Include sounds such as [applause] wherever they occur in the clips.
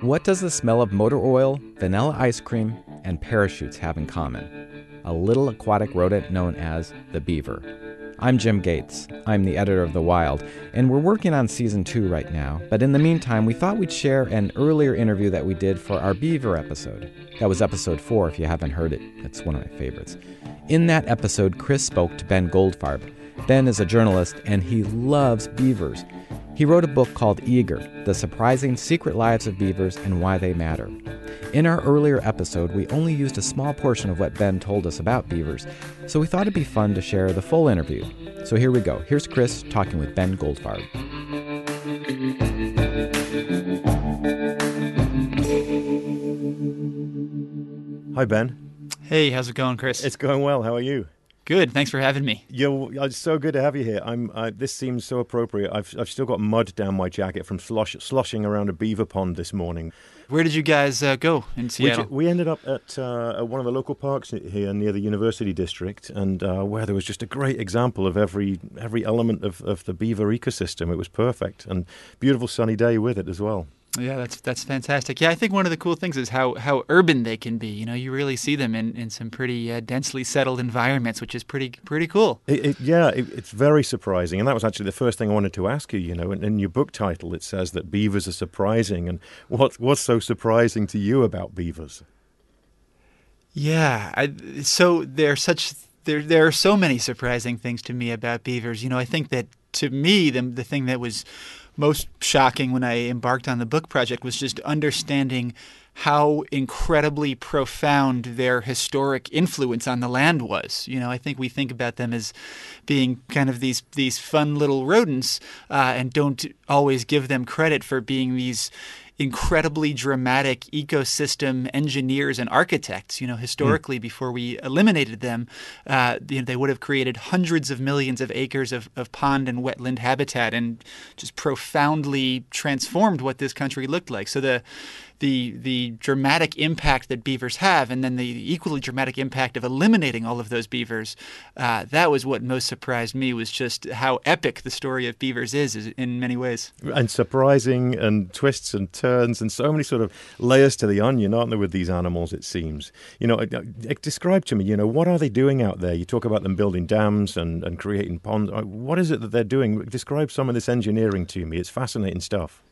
What does the smell of motor oil, vanilla ice cream, and parachutes have in common? A little aquatic rodent known as the beaver. I'm Jim Gates. I'm the editor of The Wild, and we're working on season two right now. But in the meantime, we thought we'd share an earlier interview that we did for our Beaver episode. That was episode four, if you haven't heard it. It's one of my favorites. In that episode, Chris spoke to Ben Goldfarb. Ben is a journalist, and he loves beavers. He wrote a book called Eager The Surprising Secret Lives of Beavers and Why They Matter. In our earlier episode, we only used a small portion of what Ben told us about beavers, so we thought it'd be fun to share the full interview. So here we go. Here's Chris talking with Ben Goldfarb. Hi, Ben. Hey, how's it going, Chris? It's going well. How are you? Good. Thanks for having me. You're, it's so good to have you here. I'm. Uh, this seems so appropriate. I've, I've still got mud down my jacket from slosh, sloshing around a beaver pond this morning. Where did you guys uh, go in Seattle? We, we ended up at, uh, at, one of the local parks here near the University District, and uh, where there was just a great example of every every element of, of the beaver ecosystem. It was perfect and beautiful sunny day with it as well. Yeah, that's that's fantastic. Yeah, I think one of the cool things is how, how urban they can be. You know, you really see them in, in some pretty uh, densely settled environments, which is pretty pretty cool. It, it, yeah, it, it's very surprising, and that was actually the first thing I wanted to ask you. You know, in, in, your book title, it says that beavers are surprising, and what what's so surprising to you about beavers? Yeah, I, so they're such there there are so many surprising things to me about beavers. You know, I think that to me the the thing that was most shocking when I embarked on the book project was just understanding how incredibly profound their historic influence on the land was. You know, I think we think about them as being kind of these these fun little rodents, uh, and don't always give them credit for being these incredibly dramatic ecosystem engineers and architects. You know, historically, mm. before we eliminated them, uh, you know, they would have created hundreds of millions of acres of, of pond and wetland habitat and just profoundly transformed what this country looked like. So the the the dramatic impact that beavers have, and then the equally dramatic impact of eliminating all of those beavers. Uh, that was what most surprised me was just how epic the story of beavers is, is, in many ways, and surprising, and twists and turns, and so many sort of layers to the onion, aren't there, with these animals? It seems. You know, describe to me. You know, what are they doing out there? You talk about them building dams and and creating ponds. Uh, what is it that they're doing? Describe some of this engineering to me. It's fascinating stuff.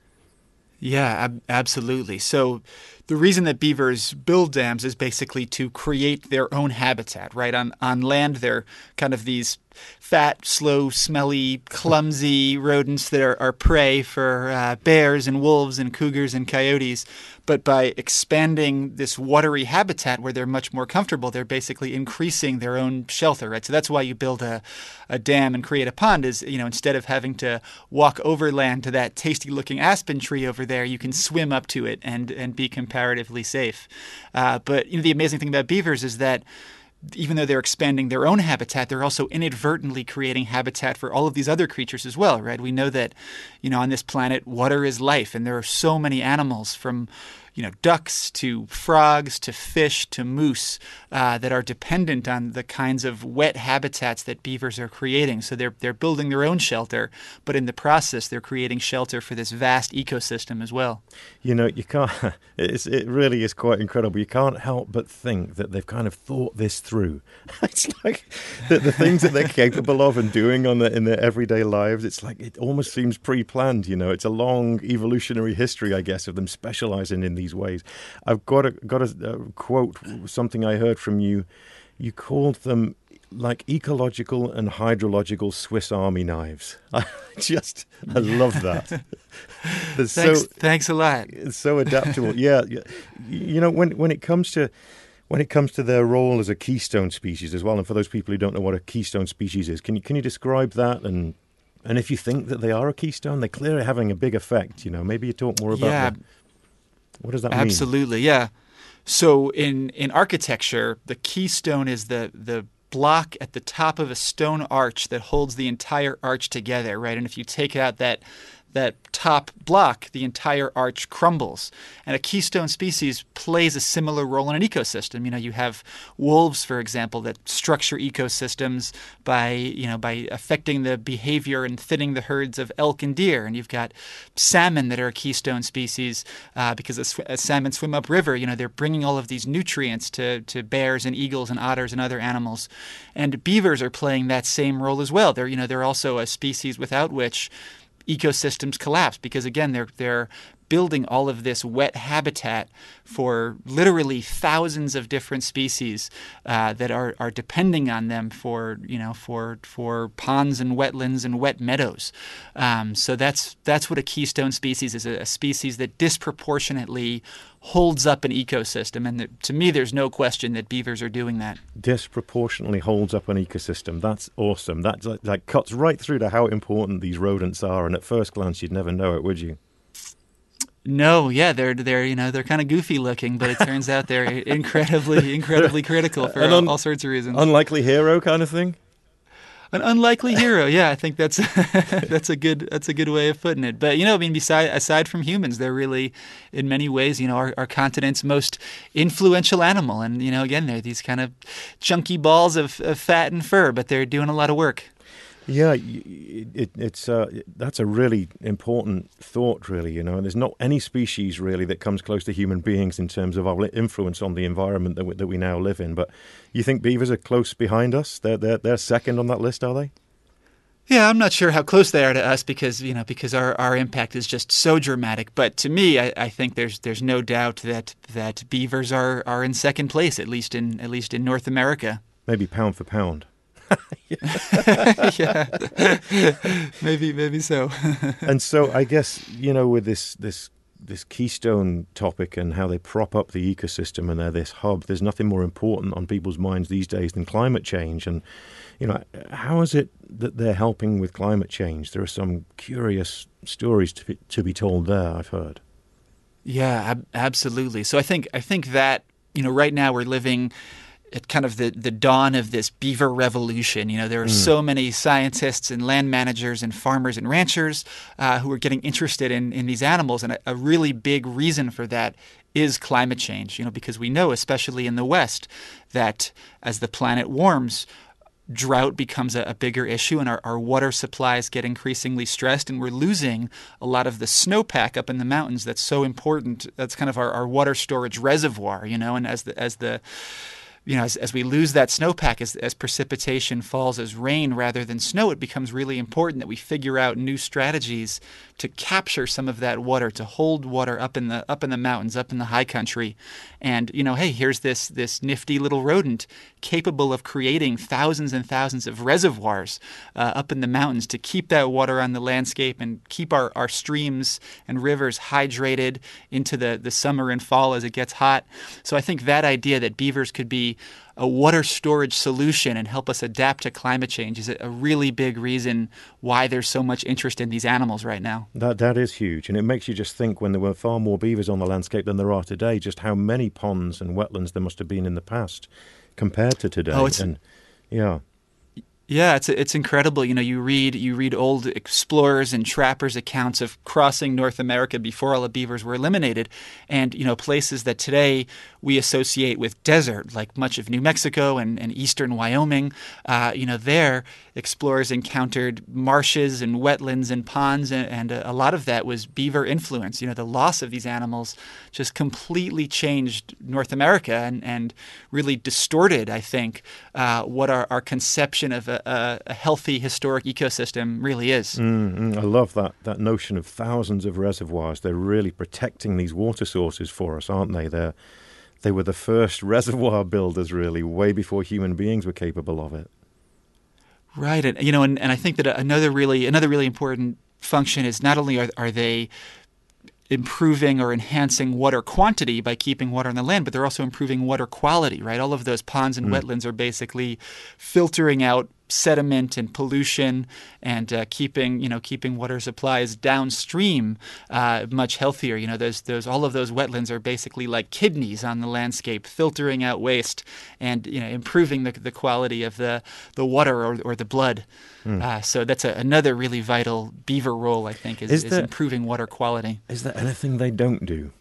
Yeah, ab- absolutely. So the reason that beavers build dams is basically to create their own habitat, right? On on land they're kind of these fat, slow, smelly, clumsy rodents that are, are prey for uh, bears and wolves and cougars and coyotes. But by expanding this watery habitat where they're much more comfortable, they're basically increasing their own shelter, right? So that's why you build a, a dam and create a pond is, you know, instead of having to walk overland to that tasty looking aspen tree over there, you can swim up to it and, and be comparatively safe. Uh, but you know, the amazing thing about beavers is that even though they're expanding their own habitat, they're also inadvertently creating habitat for all of these other creatures as well, right? We know that, you know, on this planet, water is life, and there are so many animals from you know, ducks to frogs to fish to moose uh, that are dependent on the kinds of wet habitats that beavers are creating. So they're they're building their own shelter, but in the process, they're creating shelter for this vast ecosystem as well. You know, you can't. [laughs] it really is quite incredible. You can't help but think that they've kind of thought this through. [laughs] it's like the, the things that they're capable of and doing on the, in their everyday lives. It's like it almost seems pre-planned. You know, it's a long evolutionary history, I guess, of them specializing in these these ways. I've got a, got a, a quote, something I heard from you. You called them like ecological and hydrological Swiss Army knives. [laughs] I just, I love that. [laughs] thanks, so, thanks a lot. It's so adaptable. [laughs] yeah, you know when when it comes to when it comes to their role as a keystone species as well, and for those people who don't know what a keystone species is, can you can you describe that and and if you think that they are a keystone, they're clearly having a big effect. You know, maybe you talk more about. Yeah, what does that Absolutely, mean? Absolutely, yeah. So in in architecture, the keystone is the the block at the top of a stone arch that holds the entire arch together, right? And if you take out that that top block, the entire arch crumbles. And a keystone species plays a similar role in an ecosystem. You know, you have wolves, for example, that structure ecosystems by, you know, by affecting the behavior and thinning the herds of elk and deer. And you've got salmon that are a keystone species uh, because as, as salmon swim upriver, you know, they're bringing all of these nutrients to, to bears and eagles and otters and other animals. And beavers are playing that same role as well. They're, you know, they're also a species without which ecosystems collapse because again they're they're building all of this wet habitat for literally thousands of different species uh, that are, are depending on them for you know for for ponds and wetlands and wet meadows. Um, so that's that's what a keystone species is a, a species that disproportionately holds up an ecosystem. And to me, there's no question that beavers are doing that. Disproportionately holds up an ecosystem. That's awesome. That like, like cuts right through to how important these rodents are. And at first glance, you'd never know it, would you? No, yeah, they're they're you know they're kind of goofy looking, but it turns out they're [laughs] incredibly incredibly critical for un- all sorts of reasons. Unlikely hero kind of thing. An unlikely hero, yeah, I think that's [laughs] that's a good that's a good way of putting it. But you know, I mean, beside aside from humans, they're really, in many ways, you know, our, our continent's most influential animal. And you know, again, they're these kind of chunky balls of, of fat and fur, but they're doing a lot of work. Yeah, it, it's uh, that's a really important thought, really. You know, and there's not any species really that comes close to human beings in terms of our influence on the environment that we, that we now live in. But you think beavers are close behind us? They're they're, they're second on that list, are they? Yeah, I'm not sure how close they are to us because you know because our, our impact is just so dramatic. But to me, I, I think there's there's no doubt that that beavers are, are in second place at least in at least in North America. Maybe pound for pound. [laughs] yeah, [laughs] maybe maybe so. [laughs] and so I guess you know with this this this keystone topic and how they prop up the ecosystem and they're this hub. There's nothing more important on people's minds these days than climate change. And you know, how is it that they're helping with climate change? There are some curious stories to be, to be told there. I've heard. Yeah, ab- absolutely. So I think I think that you know right now we're living at kind of the, the dawn of this beaver revolution. You know, there are mm. so many scientists and land managers and farmers and ranchers uh, who are getting interested in, in these animals. And a, a, really big reason for that is climate change, you know, because we know, especially in the West, that as the planet warms, drought becomes a, a, bigger issue and our, our water supplies get increasingly stressed and we're losing a lot of the snowpack up in the mountains that's so important that's kind of our, our water storage reservoir you know and as the as the you know, as, as we lose that snowpack, as, as precipitation falls as rain rather than snow, it becomes really important that we figure out new strategies to capture some of that water, to hold water up in the up in the mountains, up in the high country. And you know, hey, here's this this nifty little rodent capable of creating thousands and thousands of reservoirs uh, up in the mountains to keep that water on the landscape and keep our, our streams and rivers hydrated into the, the summer and fall as it gets hot. So I think that idea that beavers could be a water storage solution and help us adapt to climate change is a really big reason why there's so much interest in these animals right now. That that is huge, and it makes you just think when there were far more beavers on the landscape than there are today, just how many ponds and wetlands there must have been in the past compared to today. Oh, it's, and yeah. Yeah, it's it's incredible. You know, you read you read old explorers and trappers accounts of crossing North America before all the beavers were eliminated, and you know places that today we associate with desert, like much of New Mexico and, and eastern Wyoming. Uh, you know, there explorers encountered marshes and wetlands and ponds, and, and a, a lot of that was beaver influence. You know, the loss of these animals just completely changed North America and and really distorted, I think, uh, what our, our conception of a a, a healthy historic ecosystem really is. Mm, I love that that notion of thousands of reservoirs. They're really protecting these water sources for us, aren't they? They're they were the first [laughs] reservoir builders, really, way before human beings were capable of it. Right, and you know, and, and I think that another really another really important function is not only are, are they improving or enhancing water quantity by keeping water on the land, but they're also improving water quality, right? All of those ponds and mm. wetlands are basically filtering out sediment and pollution and uh, keeping you know keeping water supplies downstream uh, much healthier. You know, there's there's all of those wetlands are basically like kidneys on the landscape, filtering out waste and you know improving the, the quality of the the water or, or the blood. Mm. Uh, so that's a, another really vital beaver role, I think, is, is, is improving water quality. Is there anything they don't do?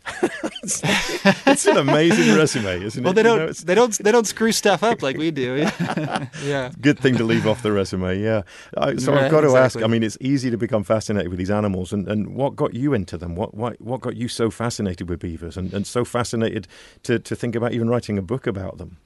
it's, [laughs] it's, an amazing resume, isn't it? Well, they don't. You know, they don't. They don't screw stuff up like we do. [laughs] yeah. Good thing to leave off the resume. Yeah. so right, I've got to exactly. ask. I mean, it's easy to become fascinated with these animals, and, and what got you into them? What what what got you so fascinated with beavers, and, and so fascinated to to think about even writing a book about them?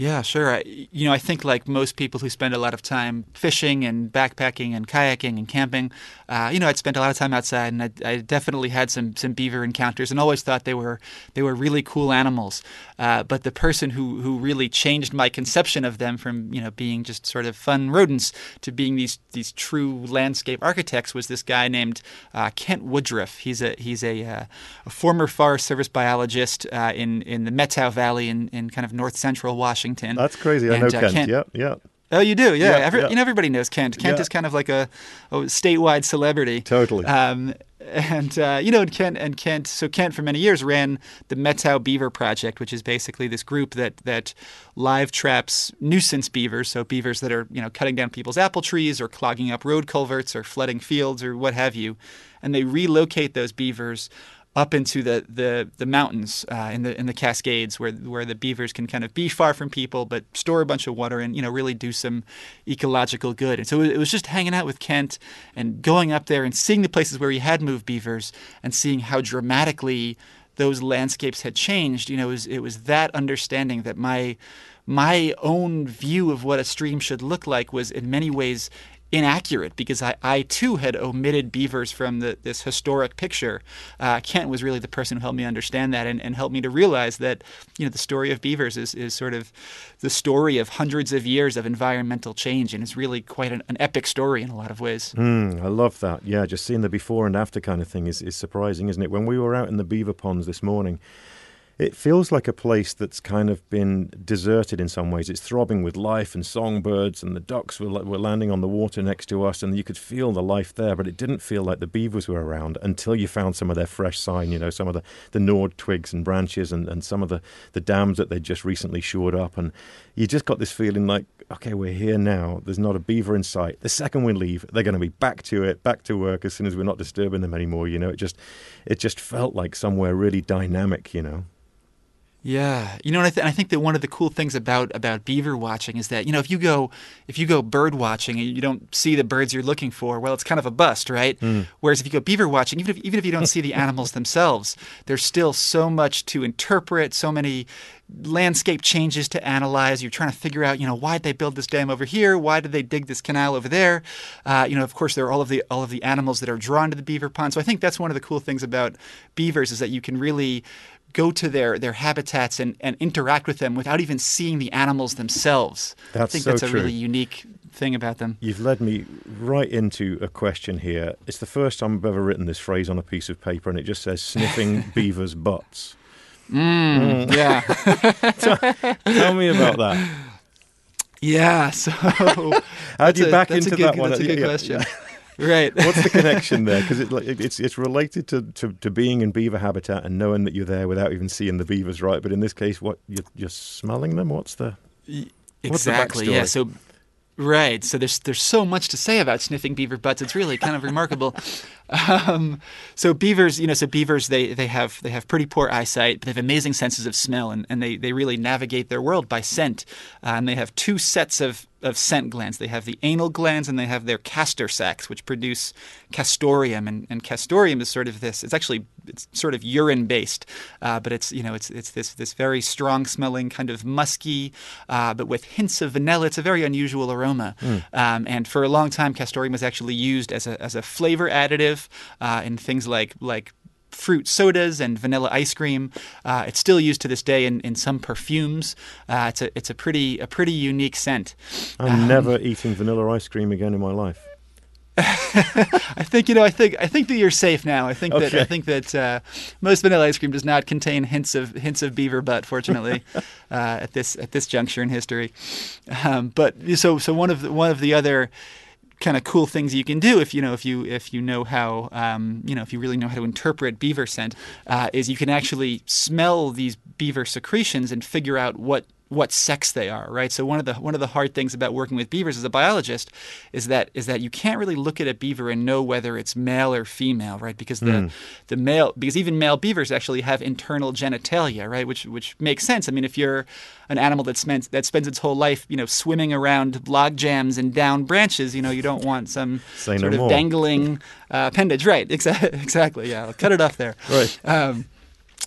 Yeah, sure. I, you know, I think like most people who spend a lot of time fishing and backpacking and kayaking and camping, uh, you know, I'd spent a lot of time outside, and I, I, definitely had some some beaver encounters, and always thought they were they were really cool animals. Uh, but the person who who really changed my conception of them from you know being just sort of fun rodents to being these these true landscape architects was this guy named uh, Kent Woodruff. He's a he's a, uh, a former Forest Service biologist uh, in in the Methow Valley in, in kind of north central Washington. Washington. That's crazy. I know uh, Kent. Kent. Yeah, yeah. Oh, you do, yeah. Every. You know, everybody knows Kent. Kent is kind of like a, a statewide celebrity. Totally. Um, and uh, you know, and Kent and Kent. So Kent for many years ran the Methow Beaver Project, which is basically this group that that live traps nuisance beavers. So beavers that are you know cutting down people's apple trees or clogging up road culverts or flooding fields or what have you, and they relocate those beavers up into the the, the mountains uh, in the in the Cascades, where where the beavers can kind of be far from people, but store a bunch of water and you know really do some ecological good. And so it was just hanging out with Kent and going up there and seeing the places where he had moved beavers and seeing how dramatically those landscapes had changed. You know, it was, it was that understanding that my my own view of what a stream should look like was in many ways inaccurate because I, I too had omitted beavers from the, this historic picture. Uh, Kent was really the person who helped me understand that and, and helped me to realize that you know the story of beavers is, is sort of the story of hundreds of years of environmental change and it's really quite an, an epic story in a lot of ways. Mm, I love that. Yeah, just seeing the before and after kind of thing is, is surprising, isn't it? When we were out in the beaver ponds this morning, it feels like a place that's kind of been deserted in some ways. It's throbbing with life and songbirds, and the ducks were, were landing on the water next to us, and you could feel the life there, but it didn't feel like the beavers were around until you found some of their fresh sign, you know, some of the, the gnawed twigs and branches and, and some of the, the dams that they'd just recently shored up. And you just got this feeling like, okay, we're here now. There's not a beaver in sight. The second we leave, they're going to be back to it, back to work as soon as we're not disturbing them anymore. You know, it just, it just felt like somewhere really dynamic. You know. Yeah, you know, and I, th- I, think that one of the cool things about about beaver watching is that you know if you go if you go bird watching and you don't see the birds you're looking for, well, it's kind of a bust, right? Mm. Whereas if you go beaver watching, even if even if you don't see the animals themselves, there's still so much to interpret, so many landscape changes to analyze. You're trying to figure out, you know, why did they build this dam over here? Why did they dig this canal over there? Uh, you know, of course, there are all of the all of the animals that are drawn to the beaver pond. So I think that's one of the cool things about beavers is that you can really go to their, their habitats and, and interact with them without even seeing the animals themselves. That's I think so that's a true. really unique thing about them. You've led me right into a question here. It's the first time I've ever written this phrase on a piece of paper, and it just says sniffing [laughs] beavers' butts. Mm, mm. Yeah. [laughs] tell, me about that. Yeah. So, [laughs] how do you back into good, that one? That's a good yeah, question. Yeah. Right. What's the connection there? [laughs] Because it, it's it's related to, to, to, being in beaver habitat and knowing that you're there without even seeing the beavers, right? But in this case, what you're, you're smelling them? What's the exactly? What's the yeah. So Right. So there's there's so much to say about sniffing beaver butts. It's really kind of remarkable. [laughs] Um, so beavers, you know, so beavers they, they have they have pretty poor eyesight, but they have amazing senses of smell, and, and they, they really navigate their world by scent. Uh, and they have two sets of of scent glands. They have the anal glands and they have their castor sacs, which produce castoreum. And, and castoreum is sort of this. It's actually it's sort of urine based, uh, but it's you know it's it's this this very strong smelling kind of musky, uh, but with hints of vanilla. It's a very unusual aroma. Mm. Um, and for a long time, castoreum was actually used as a as a flavor additive uh, in things like like fruit sodas and vanilla ice cream. Uh, it's still used to this day in, in some perfumes. Uh, it's a it's a pretty a pretty unique scent. I'm um, never eating vanilla ice cream again in my life. [laughs] I think you know. I think I think that you're safe now. I think that I think that uh, most vanilla ice cream does not contain hints of hints of beaver butt. Fortunately, [laughs] uh, at this at this juncture in history. Um, but so so one of the, one of the other kind of cool things you can do if you know if you if you know how um, you know if you really know how to interpret beaver scent uh, is you can actually smell these beaver secretions and figure out what what sex they are right? So one of the one of the hard things about working with beavers as a biologist is that is that you can't really look at a beaver and know whether it's male or female right? Because the the male because even male beavers actually have internal genitalia right? Which which makes sense. I mean if you're an animal that spends that spends its whole life you know swimming around log jams and down branches you know you don't want some [laughs] Say no sort of more. dangling uh, appendage. Right [laughs] exa- exactly. Yeah I'll cut it off there. [laughs] Right. um,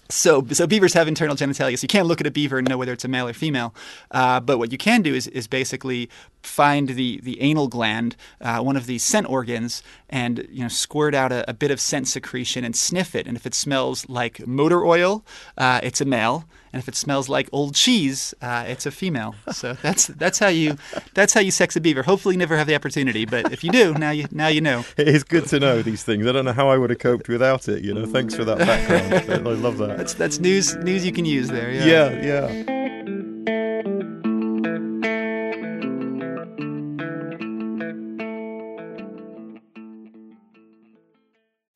so, so beavers have internal genitalia, so you can't look at a beaver and know whether it's a male or female. Uh, but what you can do is, is basically find the, the anal gland, uh, one of these scent organs, and you know squirt out a, a bit of scent secretion and sniff it. And if it smells like motor oil, uh, it's a male. And if it smells like old cheese, uh, it's a female. So [laughs] that's that's how you that's how you sex a beaver. Hopefully, you never have the opportunity, but if you do, now you now you know. It is good to know these things. I don't know how I would have coped without it. You know, thanks for that background. I love that. That's that's news news you can use there. Yeah, yeah.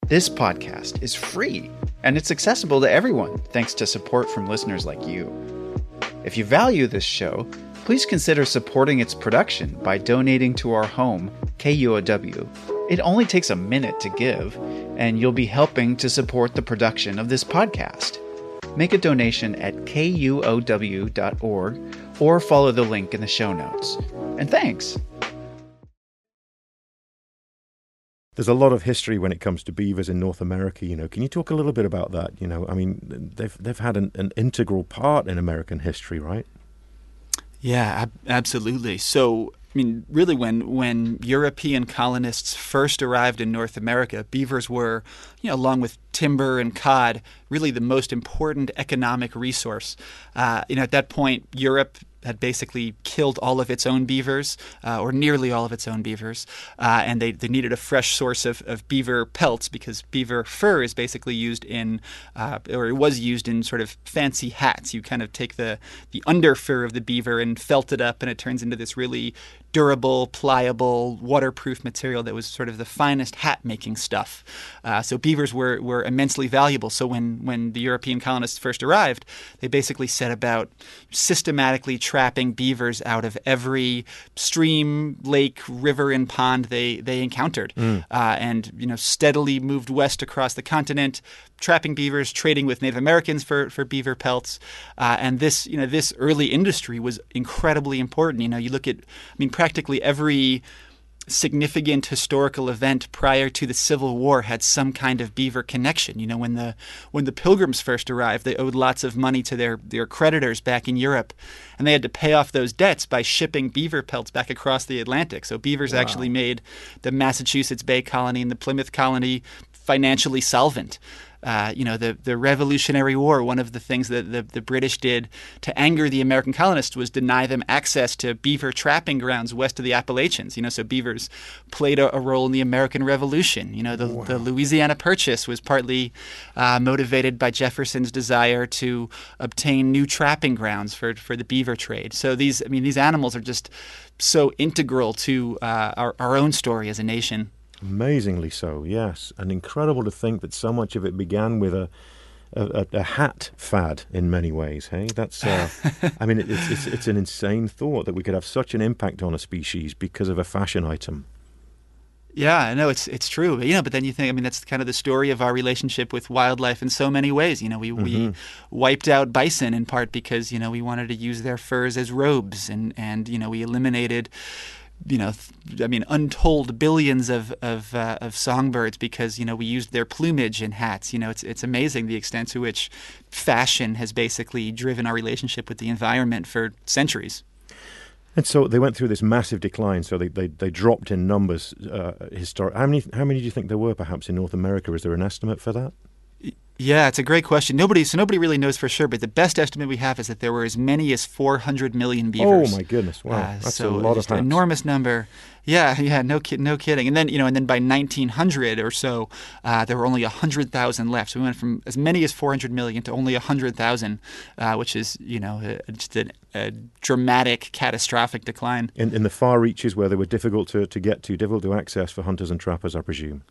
This podcast is free and it's accessible to everyone thanks to support from listeners like you. If you value this show, please consider supporting its production by donating to our home, KUOW. It only takes a minute to give, and you'll be helping to support the production of this podcast. Make a donation at kuow.org or follow the link in the show notes. And thanks! There's a lot of history when it comes to beavers in North America. You know, can you talk a little bit about that? You know, I mean, they've they've had an, an integral part in American history, right? Yeah, ab- absolutely. So, I mean, really, when when European colonists first arrived in North America, beavers were, you know, along with timber and cod, really the most important economic resource. Uh, you know, at that point, Europe had basically killed all of its own beavers, uh, or nearly all of its own beavers, uh, and they, they needed a fresh source of, of beaver pelts because beaver fur is basically used in, uh, or it was used in sort of fancy hats. You kind of take the, the under fur of the beaver and felt it up, and it turns into this really durable, pliable, waterproof material that was sort of the finest hat making stuff. Uh, so beavers were, were immensely valuable. So when, when the European colonists first arrived, they basically set about systematically trapping beavers out of every stream, lake, river, and pond they, they encountered. Uh, and you know, steadily moved west across the continent, trapping beavers, trading with Native Americans for, for beaver pelts. Uh, and this, you know, this early industry was incredibly important. You know, you look at, I mean, practically every significant historical event prior to the Civil War had some kind of beaver connection. You know, when the when the Pilgrims first arrived, they owed lots of money to their their creditors back in Europe, and they had to pay off those debts by shipping beaver pelts back across the Atlantic. So beavers actually made the Massachusetts Bay Colony and the Plymouth Colony financially solvent. Uh, you know, the, the Revolutionary War, one of the things that the, the British did to anger the American colonists was deny them access to beaver trapping grounds west of the Appalachians. You know, so beavers played a, a role in the American Revolution. You know, the, the Louisiana Purchase was partly uh, motivated by Jefferson's desire to obtain new trapping grounds for, for the beaver trade. So these, I mean, these animals are just so integral to uh, our, our own story as a nation. Amazingly so, yes. And incredible to think that so much of it began with a a, a, a hat fad in many ways. Hey, that's. Uh, [laughs] I mean, it, it's, it's it's an insane thought that we could have such an impact on a species because of a fashion item. Yeah, I know it's it's true. You know, but then you think, I mean, that's kind of the story of our relationship with wildlife in so many ways. You know, we we wiped out bison in part because you know we wanted to use their furs as robes, and and you know we eliminated. You know, I mean, untold billions of of, uh, of songbirds because you know we used their plumage in hats. You know, it's it's amazing the extent to which fashion has basically driven our relationship with the environment for centuries. And so they went through this massive decline. So they, they, they dropped in numbers. Uh, historic. How many how many do you think there were perhaps in North America? Is there an estimate for that? Yeah, it's a great question. Nobody, so nobody really knows for sure, but the best estimate we have is that there were as many as 400 million beavers. Oh my goodness! Wow, Uh, that's so a lot of an enormous number. Yeah, yeah, no, kid, no kidding. And then you know, and then by 1900 or so, uh, there were only 100,000 left. So we went from as many as 400 million to only 100,000, uh, which is you know a, just a, a dramatic, catastrophic decline. In, in the far reaches where they were difficult to, to get to, difficult to access for hunters and trappers, I presume.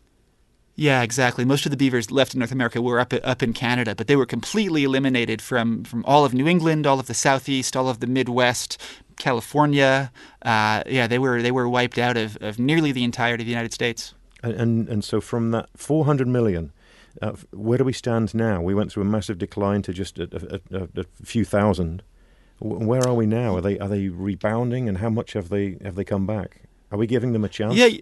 Yeah, exactly. Most of the beavers left in North America were up up in Canada, but they were completely eliminated from from all of New England, all of the Southeast, all of the Midwest, California. Uh, yeah, they were they were wiped out of, of nearly the entirety of the United States. And, and, and so from that 400 million, uh, where do we stand now? We went through a massive decline to just a, a, a, a few thousand. Where are we now? Are they are they rebounding, and how much have they have they come back? Are we giving them a chance? Yeah.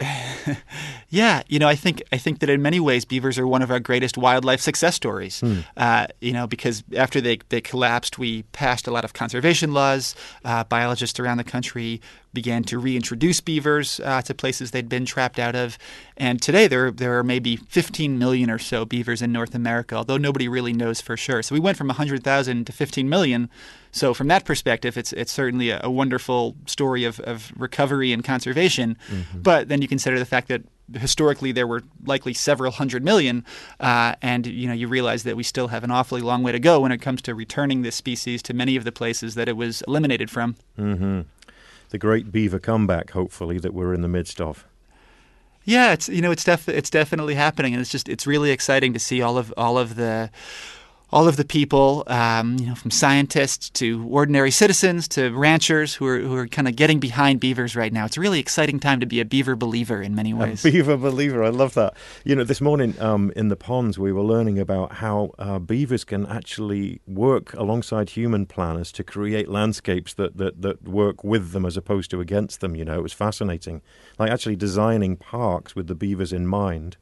[laughs] yeah, you know, I think I think that in many ways beavers are one of our greatest wildlife success stories. Uh, you know, because after they they collapsed, we passed a lot of conservation laws. Uh, biologists around the country began to reintroduce beavers uh, to places they'd been trapped out of, and today there there are maybe 15 million or so beavers in North America, although nobody really knows for sure. So we went from 100,000 to 15 million. So from that perspective, it's it's certainly a, a wonderful story of, of recovery and conservation. But then you consider the fact that historically there were likely several hundred million, uh, and you know you realize that we still have an awfully long way to go when it comes to returning this species to many of the places that it was eliminated from. hmm The great beaver comeback, hopefully, that we're in the midst of. Yeah, it's you know it's def- it's definitely happening, and it's just it's really exciting to see all of all of the all of the people, um, you know, from scientists to ordinary citizens to ranchers who are who are kind of getting behind beavers right now. It's a really exciting time to be a beaver believer in many ways. A beaver believer, I love that. You know, this morning um, in the ponds, we were learning about how uh, beavers can actually work alongside human planners to create landscapes that, that, that work with them as opposed to against them. You know, it was fascinating. Like actually designing parks with the beavers in mind.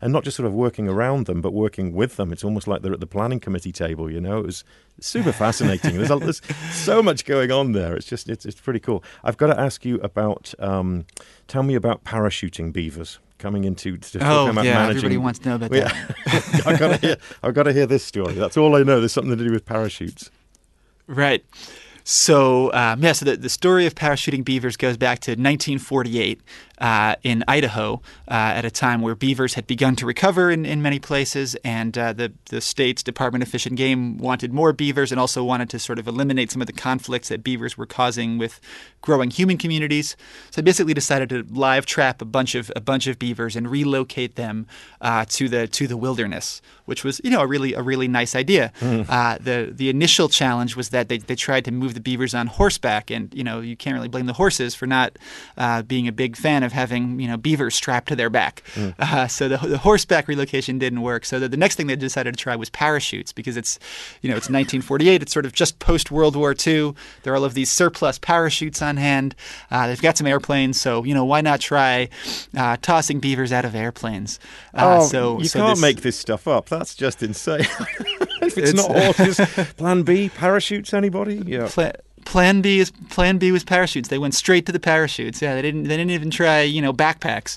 And not just sort of working around them, but working with them. It's almost like they're at the planning committee table. You know, it was super fascinating. There's, a, [laughs] there's so much going on there. It's just, it's, it's pretty cool. I've got to ask you about. Um, tell me about parachuting beavers coming into to Oh about yeah, managing. everybody wants to know about Yeah. that. [laughs] I've got to hear. I've got to hear this story. That's all I know. There's something to do with parachutes. Right. So um, yeah, so the, the story of parachuting beavers goes back to 1948 uh, in Idaho, uh, at a time where beavers had begun to recover in, in many places, and uh, the the state's Department of Fish and Game wanted more beavers and also wanted to sort of eliminate some of the conflicts that beavers were causing with growing human communities. So they basically decided to live trap a bunch of a bunch of beavers and relocate them uh, to the to the wilderness, which was you know a really a really nice idea. Uh, the the initial challenge was that they, they tried to move the beavers on horseback, and you know you can't really blame the horses for not uh, being a big fan of having you know beavers strapped to their back. Uh, so the, the horseback relocation didn't work. So the, the next thing they decided to try was parachutes because it's you know it's 1948. It's sort of just post World War II. There are all of these surplus parachutes on hand. Uh, they've got some airplanes, so you know why not try uh, tossing beavers out of airplanes? Uh, so Oh, you so can't this- make this stuff up. That's just insane. [laughs] [laughs] if it's, It's- not horses, [laughs] Plan B, parachutes. Anybody? Yeah. Pla- Plan B is Plan B was parachutes. They went straight to the parachutes. Yeah, they didn't. They didn't even try, you know, backpacks.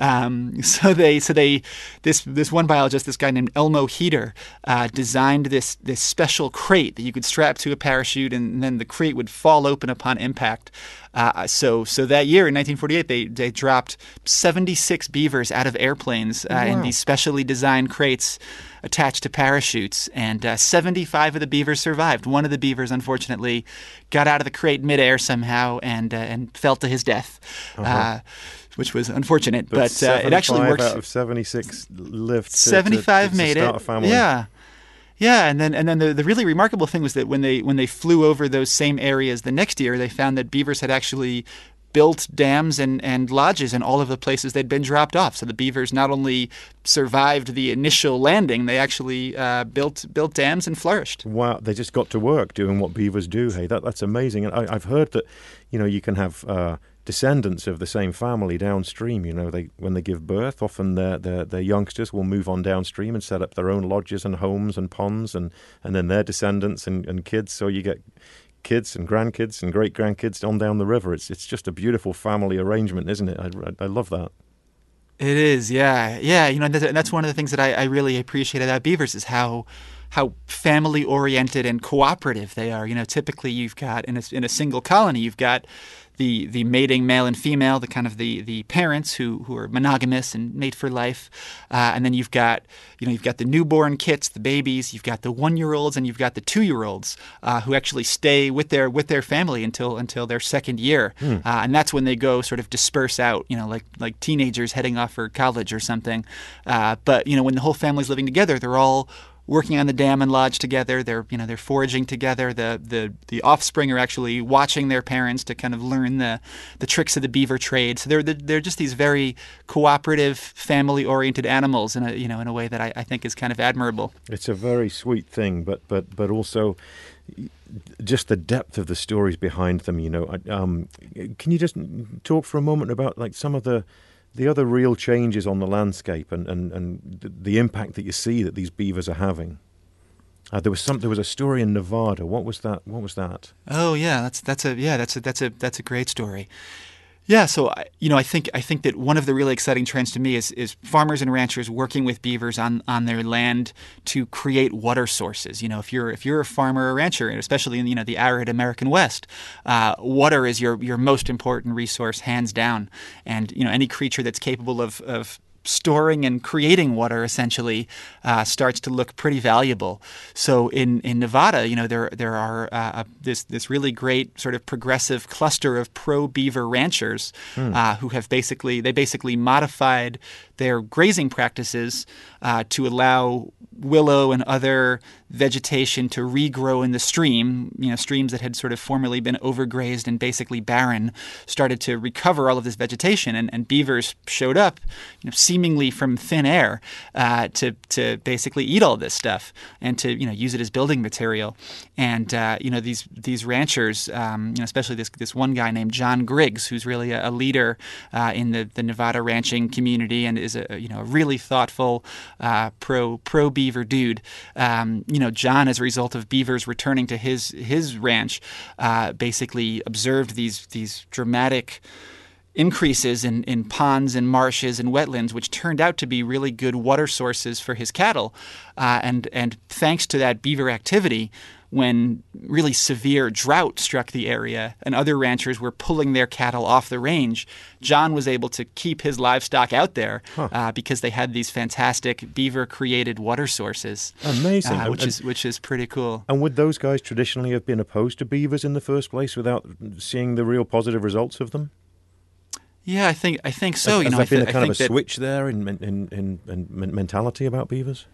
Um, [laughs] so they, so they, this this one biologist, this guy named Elmo Heter, uh, designed this this special crate that you could strap to a parachute, and then the crate would fall open upon impact. Uh, so so that year in 1948, they they dropped 76 beavers out of airplanes uh, in these specially designed crates attached to parachutes, and uh, 75 of the beavers survived. One of the beavers, unfortunately, got out of the crate midair somehow and uh, and fell to his death, uh which was unfortunate. But, uh, it actually 75 works. out of seventy-six lived. To, to- 75 to, made start it. Yeah. Yeah, and then and then the, the really remarkable thing was that when they when they flew over those same areas the next year, they found that beavers had actually built dams and, and lodges in all of the places they'd been dropped off. So the beavers not only survived the initial landing, they actually uh, built built dams and flourished. Wow, they just got to work doing what beavers do. Hey, that that's amazing. And I, I've heard that, you know, you can have uh, descendants of the same family downstream. You know, they when they give birth, often their, their their youngsters will move on downstream and set up their own lodges and homes and ponds, and and then their descendants and, and kids. So you get kids and grandkids and great grandkids on down the river. It's it's just a beautiful family arrangement, isn't it? I, I, I love that. It is, yeah, yeah. You know, and that's one of the things that I, I really appreciate about beavers is how how family oriented and cooperative they are. You know, typically you've got in a, in a single colony, you've got the the mating male and female, the kind of the the parents who who are monogamous and mate for life, uh, and then you've got you know you've got the newborn kits, the babies, you've got the one year olds, and you've got the two year olds uh, who actually stay with their with their family until until their second year, hmm. uh, and that's when they go sort of disperse out, you know, like like teenagers heading off for college or something. Uh, but you know when the whole family's living together, they're all working on the dam and lodge together. They're you know they're foraging together. The the the offspring are actually watching their parents to kind of learn the the tricks of the beaver trade. So they're they're just these very cooperative, family oriented animals in a you know in a way that I, I think is kind of admirable. It's a very sweet thing, but but but also just the depth of the stories behind them. You know, um, can you just talk for a moment about like some of the the other real changes on the landscape and, and, and the impact that you see that these beavers are having. Uh, there was some. There was a story in Nevada. What was that? What was that? Oh yeah, that's that's a yeah that's a that's a that's a great story. Yeah, so you know, I think I think that one of the really exciting trends to me is is farmers and ranchers working with beavers on on their land to create water sources. You know, if you're if you're a farmer or rancher, and especially in you know the arid American West, uh, water is your your most important resource, hands down. And you know, any creature that's capable of of storing and creating water essentially uh, starts to look pretty valuable. So in, in Nevada, you know, there there are uh, this this really great sort of progressive cluster of pro beaver ranchers hmm. uh, who have basically they basically modified their grazing practices uh, to allow willow and other vegetation to regrow in the stream. You know, streams that had sort of formerly been overgrazed and basically barren started to recover all of this vegetation, and, and beavers showed up, you know, seemingly from thin air, uh, to to basically eat all this stuff and to you know use it as building material. And uh, you know these these ranchers, um, you know, especially this this one guy named John Griggs, who's really a, a leader uh, in the, the Nevada ranching community and is a you know a really thoughtful uh, pro pro beaver dude. Um, you know, John, as a result of beavers returning to his his ranch, uh, basically observed these these dramatic increases in, in ponds and marshes and wetlands, which turned out to be really good water sources for his cattle. Uh, and and thanks to that beaver activity, when really severe drought struck the area and other ranchers were pulling their cattle off the range, John was able to keep his livestock out there huh. uh, because they had these fantastic beaver-created water sources. Amazing, uh, which and, is which is pretty cool. And would those guys traditionally have been opposed to beavers in the first place without seeing the real positive results of them? Yeah, I think I think so. Has, you know, has there been a kind of a switch there in in, in in mentality about beavers?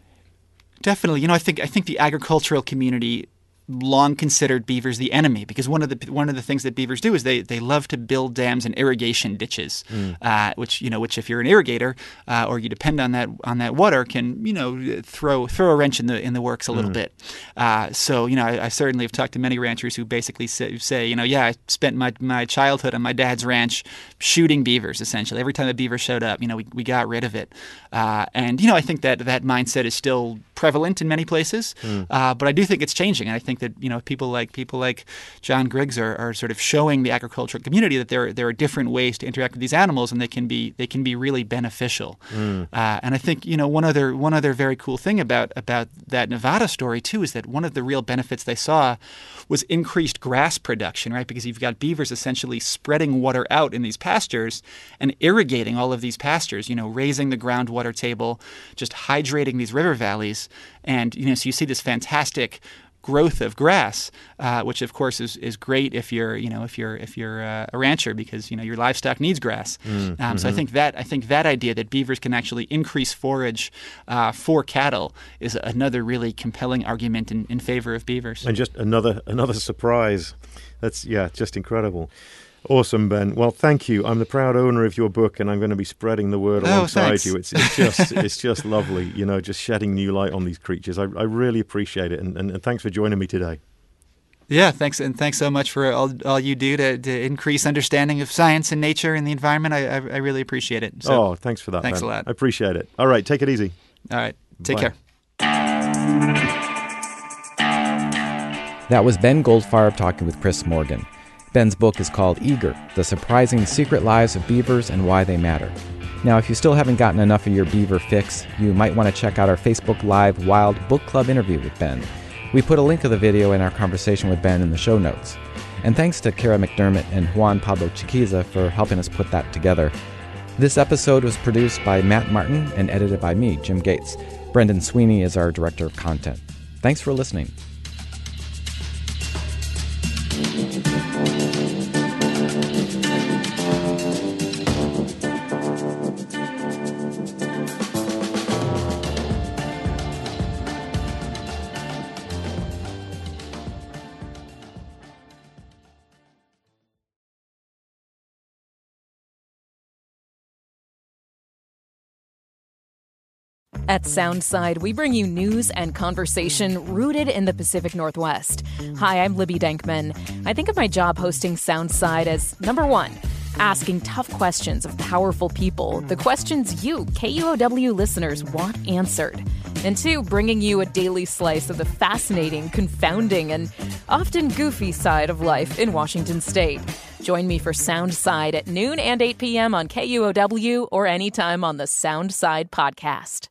Definitely. You know, I think I think the agricultural community long considered beavers the enemy because one of the one of the things that beavers do is they, they love to build dams and irrigation ditches, mm. uh, which you know which if you're an irrigator uh, or you depend on that on that water can you know throw throw a wrench in the in the works a little mm. bit. Uh, so you know I, I, certainly have talked to many ranchers who basically say, say, you know yeah I spent my my childhood on my dad's ranch shooting beavers essentially every time a beaver showed up you know we, we got rid of it uh, and you know I think that that mindset is still prevalent in many places, mm. but I do think it's changing and I think think that you know people like people like John Griggs are, are sort of showing the agricultural community that there there are different ways to interact with these animals, and they can be they can be really beneficial. Mm. Uh, and I think you know one other one other very cool thing about about that Nevada story too is that one of the real benefits they saw was increased grass production, right? Because you've got beavers essentially spreading water out in these pastures and irrigating all of these pastures. You know, raising the groundwater table, just hydrating these river valleys, and you know, so you see this fantastic growth of grass, uh, which of course is, is great if you're you know if you're if you're uh, a rancher because you know your livestock needs grass. Mm, um, mm-hmm. So I mm-hmm. think that I think that idea that beavers can actually increase forage uh, for cattle is another really compelling argument in, in favor of beavers. And just another another surprise. That's yeah, just incredible. Awesome, Ben. Well, thank you. I'm the proud owner of your book, and I'm going to be spreading the word oh, alongside you. It's, it's just it's just [laughs] lovely, you know, just shedding new light on these creatures. I, I really appreciate it, and, and, and, thanks for joining me today. Yeah, thanks, and thanks so much for all, all you do to, to increase understanding of science and nature and the environment. I, I, I really appreciate it. So, oh, thanks for that. Thanks ben. a lot. I appreciate it. All right, take it easy. All right, take Bye. care. That was Ben Goldfarb talking with Chris Morgan. Ben's book is called Eager The Surprising Secret Lives of Beavers and Why They Matter. Now, if you still haven't gotten enough of your beaver fix, you might want to check out our Facebook Live Wild Book Club interview with Ben. We put a link to the video in our conversation with Ben in the show notes. And thanks to Kara McDermott and Juan Pablo Chiquiza for helping us put that together. This episode was produced by Matt Martin and edited by me, Jim Gates. Brendan Sweeney is our director of content. Thanks for listening. At Soundside, we bring you news and conversation rooted in the Pacific Northwest. Hi, I'm Libby Denkman. I think of my job hosting Soundside as number one, asking tough questions of powerful people, the questions you, KUOW listeners, want answered. And two, bringing you a daily slice of the fascinating, confounding, and often goofy side of life in Washington state. Join me for Soundside at noon and 8 p.m. on KUOW or anytime on the Soundside podcast.